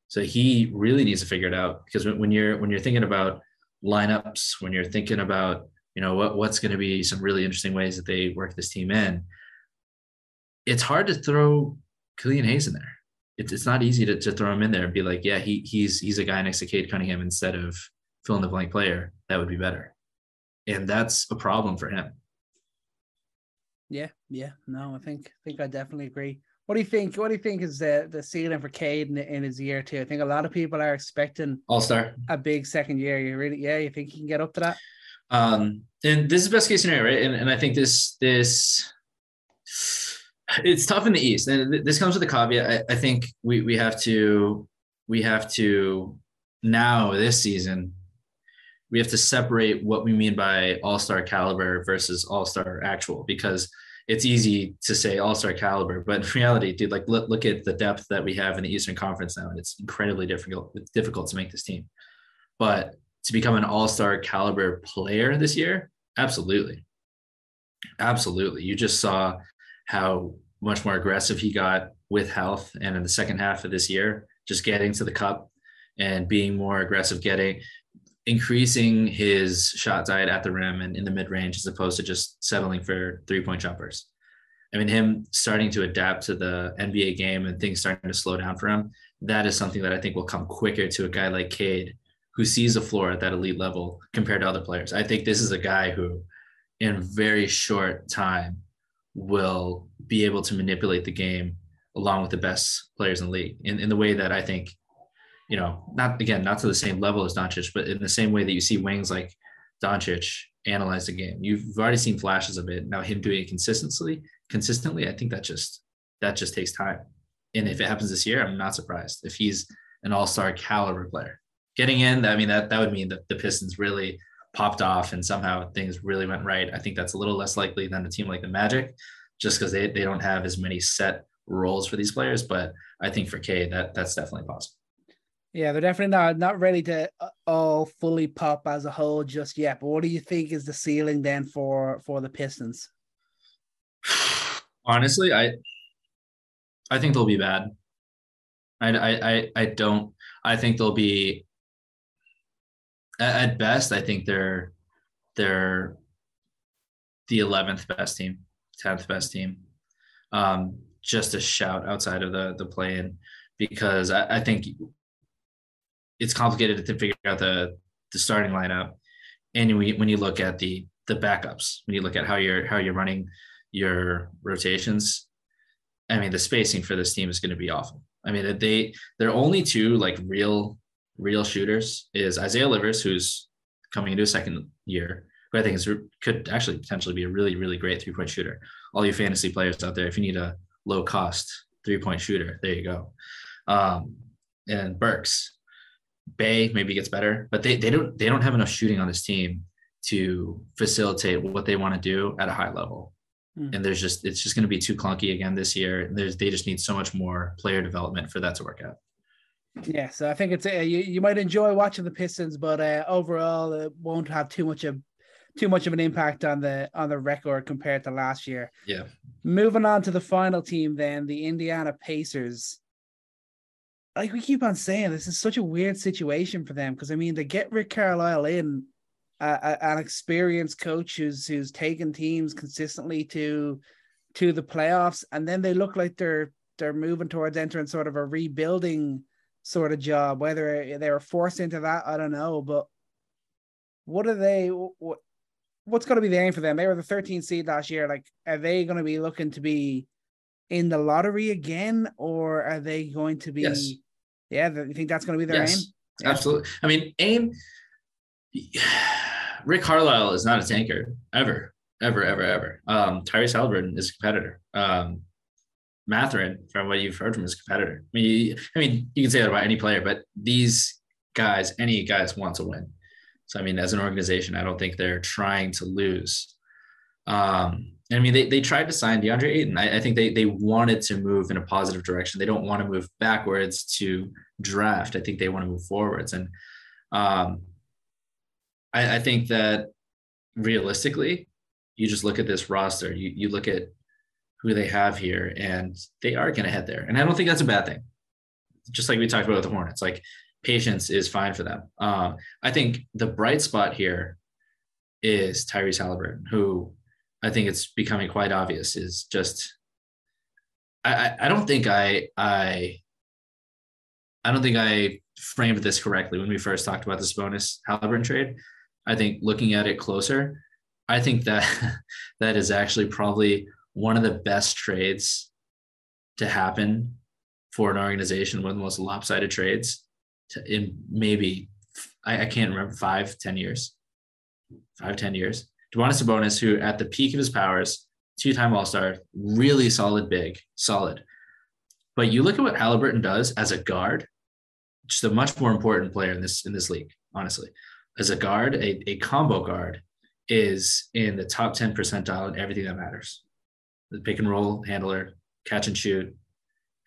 A: So he really needs to figure it out because when you're when you're thinking about lineups, when you're thinking about you know what what's going to be some really interesting ways that they work this team in, it's hard to throw Killian Hayes in there. It's, it's not easy to, to throw him in there and be like, yeah, he he's he's a guy next to Cade Cunningham instead of fill in the blank player. That would be better, and that's a problem for him.
B: Yeah, yeah, no, I think I think I definitely agree. what do you think? What do you think is the the ceiling for Cade in, in his year two? I think a lot of people are expecting
A: All star.
B: a big second year. You really, yeah, you think he can get up to that?
A: Um, and this is the best case scenario, right? And, and I think this this it's tough in the East, and this comes with a caveat. I, I think we we have to we have to now this season we have to separate what we mean by all-star caliber versus all-star actual because it's easy to say all-star caliber but in reality dude like look, look at the depth that we have in the eastern conference now and it's incredibly difficult difficult to make this team. But to become an all-star caliber player this year absolutely. Absolutely. You just saw how much more aggressive he got with health and in the second half of this year just getting to the cup and being more aggressive getting increasing his shot diet at the rim and in the mid range as opposed to just settling for three point jumpers. I mean, him starting to adapt to the NBA game and things starting to slow down for him, that is something that I think will come quicker to a guy like Cade, who sees the floor at that elite level compared to other players. I think this is a guy who, in very short time, will be able to manipulate the game along with the best players in the league in, in the way that I think you know, not again, not to the same level as Doncic, but in the same way that you see wings like Doncic analyze the game. You've already seen flashes of it. Now him doing it consistently, consistently, I think that just that just takes time. And if it happens this year, I'm not surprised. If he's an all-star caliber player. Getting in, I mean that that would mean that the Pistons really popped off and somehow things really went right. I think that's a little less likely than a team like the Magic, just because they, they don't have as many set roles for these players. But I think for K, that that's definitely possible.
B: Yeah, they're definitely not not ready to uh, all fully pop as a whole just yet. But what do you think is the ceiling then for for the Pistons?
A: Honestly, I I think they'll be bad. I I I, don't. I think they'll be at best. I think they're they're the eleventh best team, tenth best team. Um, just a shout outside of the the play in because I, I think it's complicated to figure out the the starting lineup. And we, when you look at the the backups, when you look at how you're how you're running your rotations, I mean the spacing for this team is going to be awful. I mean they they're only two like real real shooters is Isaiah Livers, who's coming into a second year, who I think is could actually potentially be a really really great three point shooter. All you fantasy players out there, if you need a low cost three point shooter, there you go. Um, and Burks, Bey maybe gets better, but they, they don't they don't have enough shooting on this team to facilitate what they want to do at a high level. Mm. And there's just it's just going to be too clunky again this year. There's they just need so much more player development for that to work out.
B: Yeah, so I think it's uh, you, you might enjoy watching the Pistons, but uh, overall it won't have too much of too much of an impact on the on the record compared to last year.
A: Yeah.
B: Moving on to the final team, then the Indiana Pacers like we keep on saying, this is such a weird situation for them because I mean, they get Rick Carlisle in, uh, an experienced coach who's who's taken teams consistently to to the playoffs, and then they look like they're they're moving towards entering sort of a rebuilding sort of job. Whether they were forced into that, I don't know. But what are they? What what's going to be the aim for them? They were the 13th seed last year. Like, are they going to be looking to be in the lottery again, or are they going to be? Yes. Yeah, you think that's going to be their yes, aim?
A: Yeah. Absolutely. I mean, aim. Rick Carlisle is not a tanker ever, ever, ever, ever. Um, Tyrese Haliburton is a competitor. Um, Mathurin, from what you've heard from his competitor. I mean, I mean, you can say that about any player, but these guys, any guys, want to win. So, I mean, as an organization, I don't think they're trying to lose. Um, I mean, they, they tried to sign DeAndre Ayton. I, I, think they they wanted to move in a positive direction. They don't want to move backwards to draft. I think they want to move forwards. And um, I, I think that realistically, you just look at this roster, you, you look at who they have here, and they are going to head there. And I don't think that's a bad thing. Just like we talked about with the Hornets, like patience is fine for them. Um, I think the bright spot here is Tyrese Haliburton, who I think it's becoming quite obvious is just I, I don't think I I I don't think I framed this correctly when we first talked about this Sabonis Haliburton trade. I think looking at it closer, I think that that is actually probably one of the best trades to happen for an organization one of the most lopsided trades in maybe I, I can't remember five, ten years, five, ten years. Domantas Sabonis, who at the peak of his powers, two-time All-Star, really solid, big, solid. But you look at what Haliburton does as a guard, just a much more important player in this in this league, honestly. As a guard, a, a combo guard is in the top 10 percentile in everything that matters. The pick and roll handler, catch and shoot,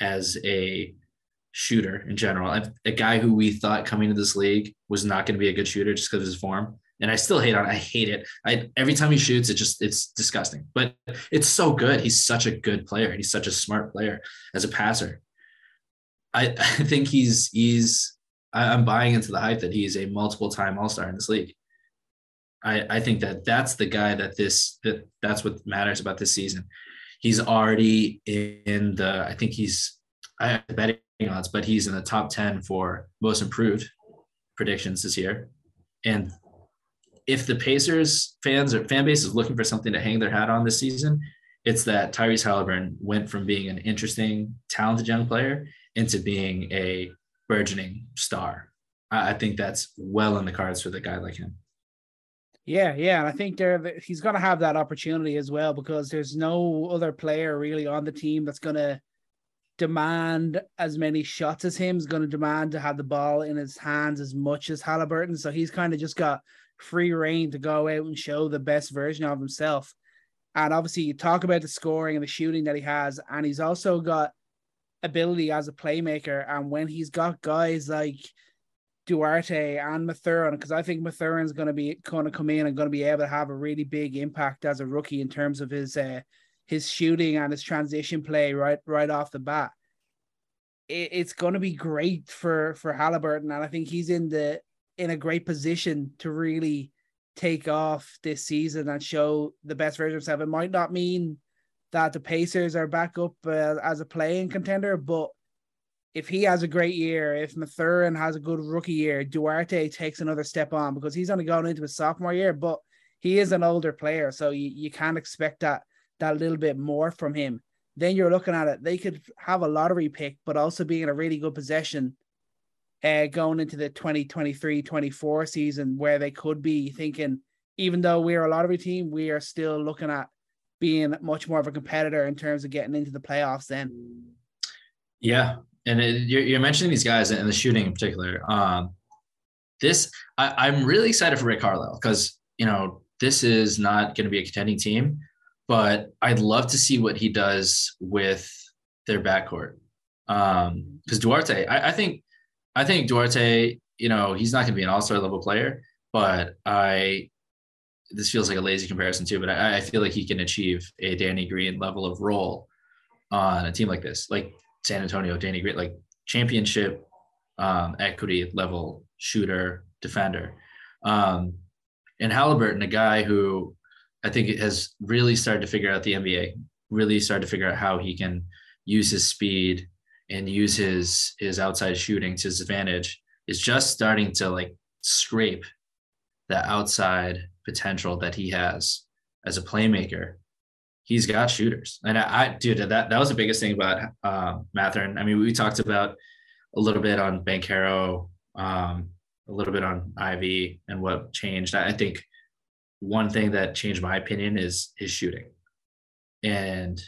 A: as a shooter in general. A guy who we thought coming to this league was not going to be a good shooter just because of his form. And I still hate on. I hate it. I every time he shoots, it just it's disgusting. But it's so good. He's such a good player. He's such a smart player as a passer. I, I think he's he's I'm buying into the hype that he's a multiple time All Star in this league. I I think that that's the guy that this that that's what matters about this season. He's already in the. I think he's I have betting odds, but he's in the top ten for most improved predictions this year. And if the Pacers fans or fan base is looking for something to hang their hat on this season, it's that Tyrese Haliburton went from being an interesting, talented young player into being a burgeoning star. I, I think that's well in the cards for the guy like him.
B: Yeah, yeah, and I think there he's going to have that opportunity as well because there's no other player really on the team that's going to demand as many shots as him. Is going to demand to have the ball in his hands as much as Haliburton. So he's kind of just got free reign to go out and show the best version of himself. And obviously, you talk about the scoring and the shooting that he has, and he's also got ability as a playmaker. And when he's got guys like Duarte and Mathurin, because I think Mathurin's going to be going to come in and going to be able to have a really big impact as a rookie in terms of his uh, his shooting and his transition play right right off the bat. It, it's going to be great for for Haliburton, and I think he's in the in a great position to really take off this season and show the best version of himself. It might not mean that the Pacers are back up uh, as a playing contender, but if he has a great year, if Mathurin has a good rookie year, Duarte takes another step on because he's only going into his sophomore year, but he is an older player, so you, you can't expect that that little bit more from him. Then you're looking at it, they could have a lottery pick, but also be in a really good possession uh, going into the 2023-24 season where they could be thinking, even though we're a lottery team, we are still looking at being much more of a competitor in terms of getting into the playoffs then.
A: Yeah, and it, you're, you're, mentioning these guys and the shooting in particular. Um, this I, am really excited for Rick Carlisle because you know this is not going to be a contending team, but I'd love to see what he does with their backcourt. Because um, Duarte, I, I, think I think Duarte, you know, he's not going to be an All Star level player, but I this feels like a lazy comparison too, but I, I feel like he can achieve a Danny Green level of role on a team like this. Like San Antonio, Danny Green, like championship um, equity level shooter, defender. Um, and Haliburton, a guy who I think has really started to figure out the NBA, really started to figure out how he can use his speed and use his his outside shooting to his advantage, is just starting to like scrape the outside potential that he has as a playmaker he's got shooters. And I, I dude, that that was the biggest thing about uh, Mathurin. I mean, we talked about a little bit on Banchero, um, a little bit on Ivey, and what changed. I think one thing that changed my opinion is his shooting, and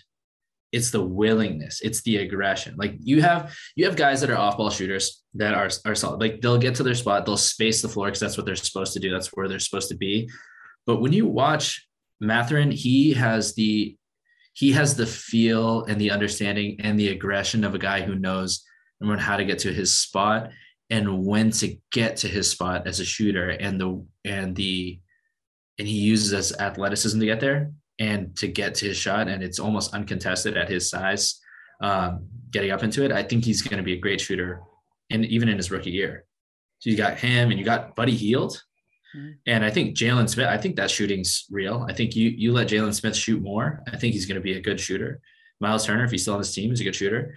A: it's the willingness, it's the aggression. Like you have you have guys that are off ball shooters that are are solid. Like they'll get to their spot, they'll space the floor because that's what they're supposed to do. That's where they're supposed to be. But when you watch Mathurin, he has the he has the feel and the understanding and the aggression of a guy who knows number how to get to his spot and when to get to his spot as a shooter and the and the and he uses his athleticism to get there and to get to his shot and it's almost uncontested at his size um, getting up into it i think he's going to be a great shooter and even in his rookie year so you got him and you got buddy Hield Mm-hmm. And I think Jalen Smith, I think that shooting's real. I think you you let Jalen Smith shoot more. I think he's going to be a good shooter. Miles Turner, if he's still on this team, is a good shooter.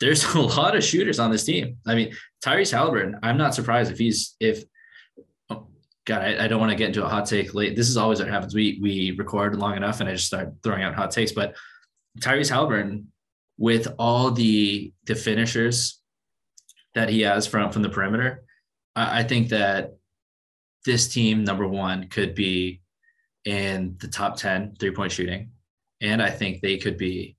A: There's a lot of shooters on this team. I mean, Tyrese Haliburton, I'm not surprised if he's if God, I, I don't want to get into a hot take late. This is always what happens. We we record long enough and I just start throwing out hot takes. But Tyrese Haliburton, with all the the finishers that he has from from the perimeter, I, I think that this team number one could be in the top 10 three point shooting. And I think they could be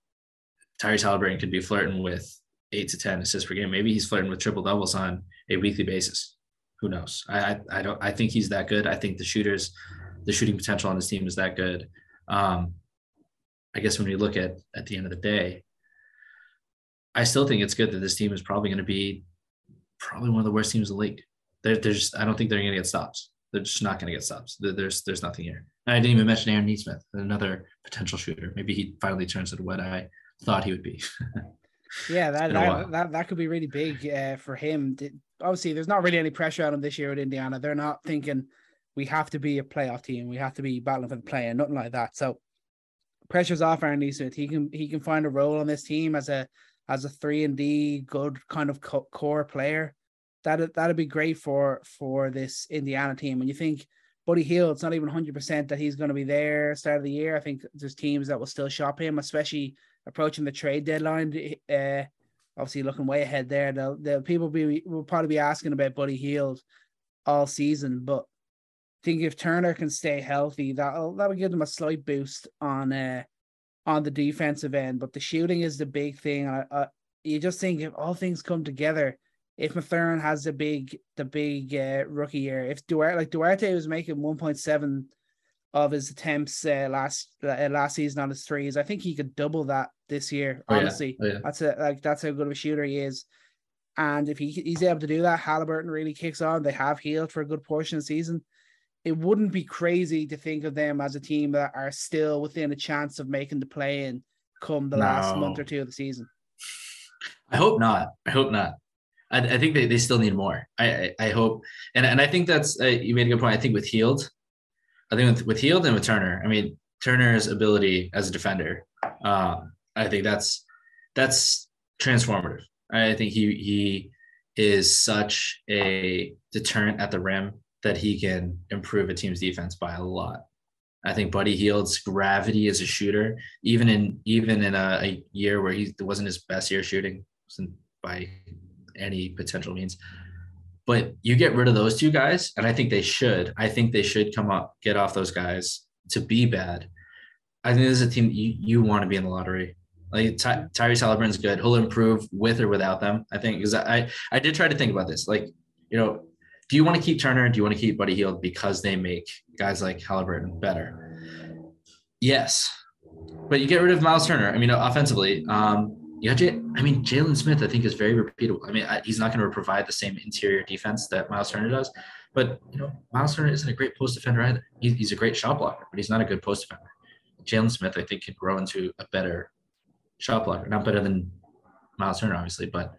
A: Tyrese Haliburton could be flirting with eight to 10 assists per game. Maybe he's flirting with triple doubles on a weekly basis. Who knows? I, I, don't, I think he's that good. I think the shooters, the shooting potential on this team is that good. Um, I guess when we look at, at the end of the day, I still think it's good that this team is probably going to be probably one of the worst teams in the league. They're, they're just, I don't think they're going to get stops. They're just not going to get stops. There's, there's nothing here. And I didn't even mention Aaron Nesmith, another potential shooter. Maybe he finally turns into what I thought he would be.
B: yeah, that that, that, that could be really big uh, for him. Obviously, there's not really any pressure on him this year with Indiana. They're not thinking we have to be a playoff team. We have to be battling for the play-in nothing like that. So pressure's off Aaron Nesmith. He can he can find a role on this team as a as a three and D good kind of core player. That that'd be great for for this Indiana team. And you think Buddy Hield, it's not even 100% that he's going to be there start of the year. I think there's teams that will still shop him, especially approaching the trade deadline. Uh, obviously, looking way ahead there. They'll people be will probably be asking about Buddy Hield all season, but I think if Turner can stay healthy, that'll that'll give them a slight boost on uh on the defensive end. But the shooting is the big thing. I, I, you just think if all things come together, if Mathurin has the big the big uh, rookie year, if Duarte like Duarte was making one point seven of his attempts uh, last uh, last season on his threes, I think he could double that this year. Honestly,
A: oh, yeah. Oh, yeah.
B: that's a like that's how good of a shooter he is. And if he, he's able to do that, Haliburton really kicks on. They have Hield for a good portion of the season. It wouldn't be crazy to think of them as a team that are still within a chance of making the play-in come the no. last month or two of the season.
A: I hope not. I hope not. I, I think they, they still need more. I, I, I hope, and and I think that's uh, you made a good point. I think with Hield, I think with with Hield and with Turner. I mean Turner's ability as a defender. Um, I think that's that's transformative. I think he he is such a deterrent at the rim that he can improve a team's defense by a lot. I think Buddy Hield's gravity as a shooter, even in even in a, a year where he wasn't his best year shooting, by any potential means. But you get rid of those two guys, and I think they should. I think they should come up, get off those guys to be bad. I think this is a team you, you want to be in the lottery. Like Ty- Tyrese Haliburton's good. He'll improve with or without them. I think because I I did try to think about this. Like you know, do you want to keep Turner? Do you want to keep Buddy Hield because they make guys like Haliburton better? Yes, but you get rid of Miles Turner. I mean, offensively, um, you got Jay, I mean, Jalen Smith, I think is very repeatable. I mean, I, he's not going to provide the same interior defense that Miles Turner does, but you know, Miles Turner isn't a great post defender either. He's, he's a great shot blocker, but he's not a good post defender. Jalen Smith, I think, can grow into a better shot blocker, not better than Miles Turner, obviously, but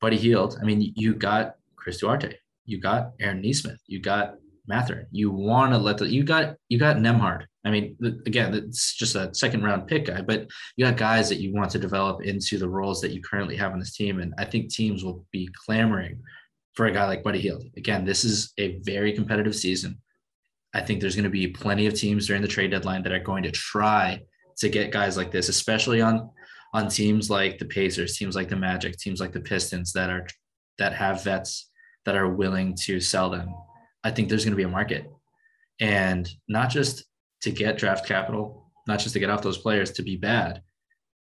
A: Buddy Hield. I mean, you got Chris Duarte, you got Aaron Nesmith, you got Mathurin. You want to let the you got you got Nembhard. I mean, again, it's just a second round pick guy, but you got guys that you want to develop into the roles that you currently have on this team, and I think teams will be clamoring for a guy like Buddy Hield. Again, this is a very competitive season. I think there's going to be plenty of teams during the trade deadline that are going to try to get guys like this, especially on on teams like the Pacers, teams like the Magic, teams like the Pistons that are that have vets that are willing to sell them I think there's going to be a market, and not just to get draft capital, not just to get off those players to be bad,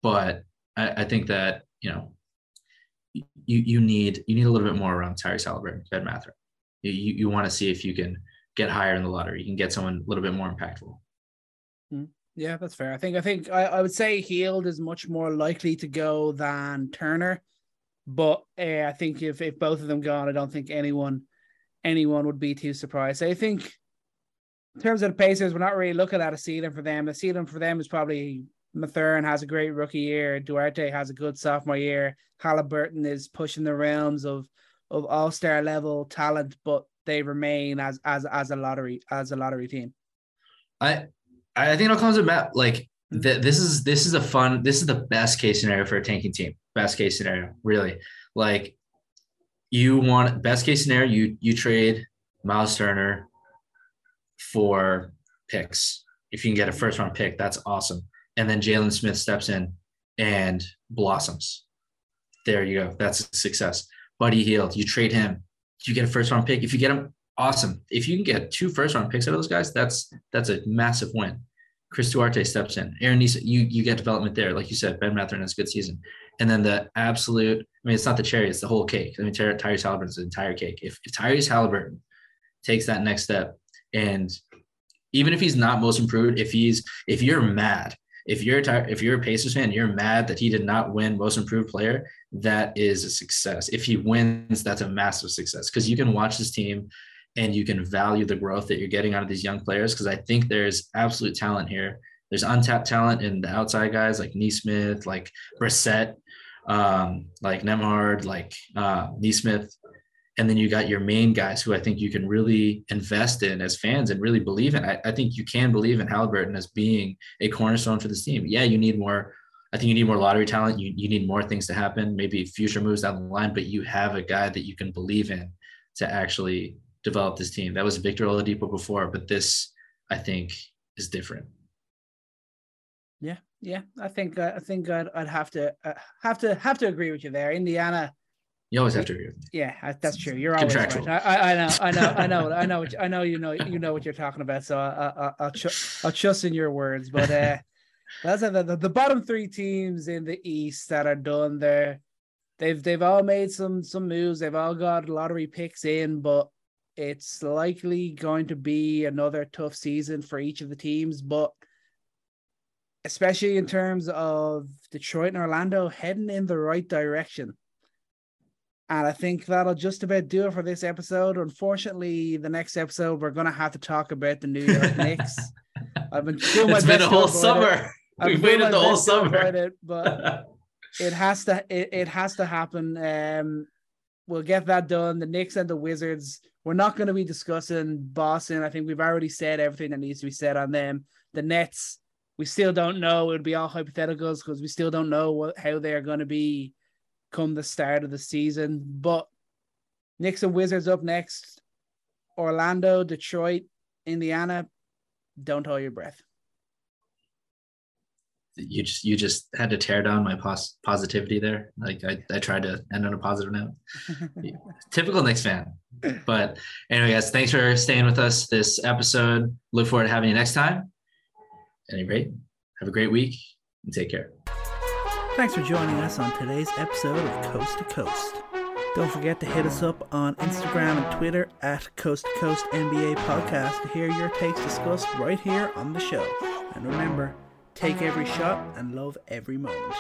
A: but I, I think that you know you you need you need a little bit more around Tyrese Haliburton, Ben Mather. You you want to see if you can get higher in the lottery. You can get someone a little bit more impactful.
B: Hmm. Yeah, that's fair. I think I think I, I would say Hield is much more likely to go than Turner, but uh, I think if if both of them gone, I don't think anyone anyone would be too surprised. I think in terms of the Pacers, we're not really looking at a ceiling for them. The ceiling for them is probably Mathurin has a great rookie year. Duarte has a good sophomore year. Haliburton is pushing the realms of of all star level talent, but they remain as as as a lottery as a lottery team.
A: I I think it all comes about like th- this is this is a fun this is the best case scenario for a tanking team. Best case scenario, really. Like you want best case scenario, you you trade Miles Turner for picks. If you can get a first round pick, that's awesome. And then Jalen Smith steps in and blossoms. There you go. That's a success. Buddy Hield, you trade him, you get a first round pick. If you get him, awesome. If you can get two first round picks out of those guys, that's that's a massive win. Chris Duarte steps in. Aaron Nisa, you you get development there. Like you said, Ben Mathurin has a good season. And then the absolute, I mean, it's not the cherry, it's the whole cake. I mean, Ty- Tyrese Haliburton's the entire cake. If, if Tyrese Haliburton takes that next step, and even if he's not most improved, if he's if you're mad, if you're if you're a Pacers fan, you're mad that he did not win most improved player. That is a success. If he wins, that's a massive success because you can watch this team and you can value the growth that you're getting out of these young players. Because I think there's absolute talent here. There's untapped talent in the outside guys like Nesmith, like Brissett, um, like Nembhard, like uh, Nesmith. And then you got your main guys who I think you can really invest in as fans and really believe in. I, I think you can believe in Haliburton as being a cornerstone for this team. Yeah, you need more. I think you need more lottery talent. You, you need more things to happen, maybe future moves down the line, but you have a guy that you can believe in to actually develop this team. That was Victor Oladipo before, but this I think is different.
B: Yeah, yeah, I think uh, I think I'd, I'd have to uh, have to have to agree with you there. Indiana.
A: You always have to agree.
B: Yeah, that's true. You're always right. I, I, know, I know, I know, I know, I know. You know, you know what you're talking about. So I, I, will ch- I'll trust in your words. But uh, that's the, the the bottom three teams in the East that are done there. They've they've all made some some moves. They've all got lottery picks in, but it's likely going to be another tough season for each of the teams, but especially in terms of Detroit and Orlando heading in the right direction. And I think that'll just about do it for this episode. Unfortunately, the next episode we're gonna have to talk about the New York Knicks. I've been doing
A: it's been a whole summer. We've waited the whole summer,
B: it, but it has to. It, it has to happen. Um, we'll get that done. The Knicks and the Wizards. We're not going to be discussing Boston. I think we've already said everything that needs to be said on them. The Nets, we still don't know. It would be all hypotheticals because we still don't know what, how they're going to be come the start of the season. But Knicks and Wizards up next. Orlando, Detroit, Indiana. Don't hold your breath
A: you just you just had to tear down my pos- positivity there. Like I, I tried to end on a positive note. Typical Knicks fan. But anyway, guys, thanks for staying with us this episode. Look forward to having you next time. Any rate, have a great week and take care.
B: Thanks for joining us on today's episode of Coast to Coast. Don't forget to hit us up on Instagram and Twitter at Coast to Coast NBA Podcast to hear your takes discussed right here on the show. And remember, Take every shot and love every moment.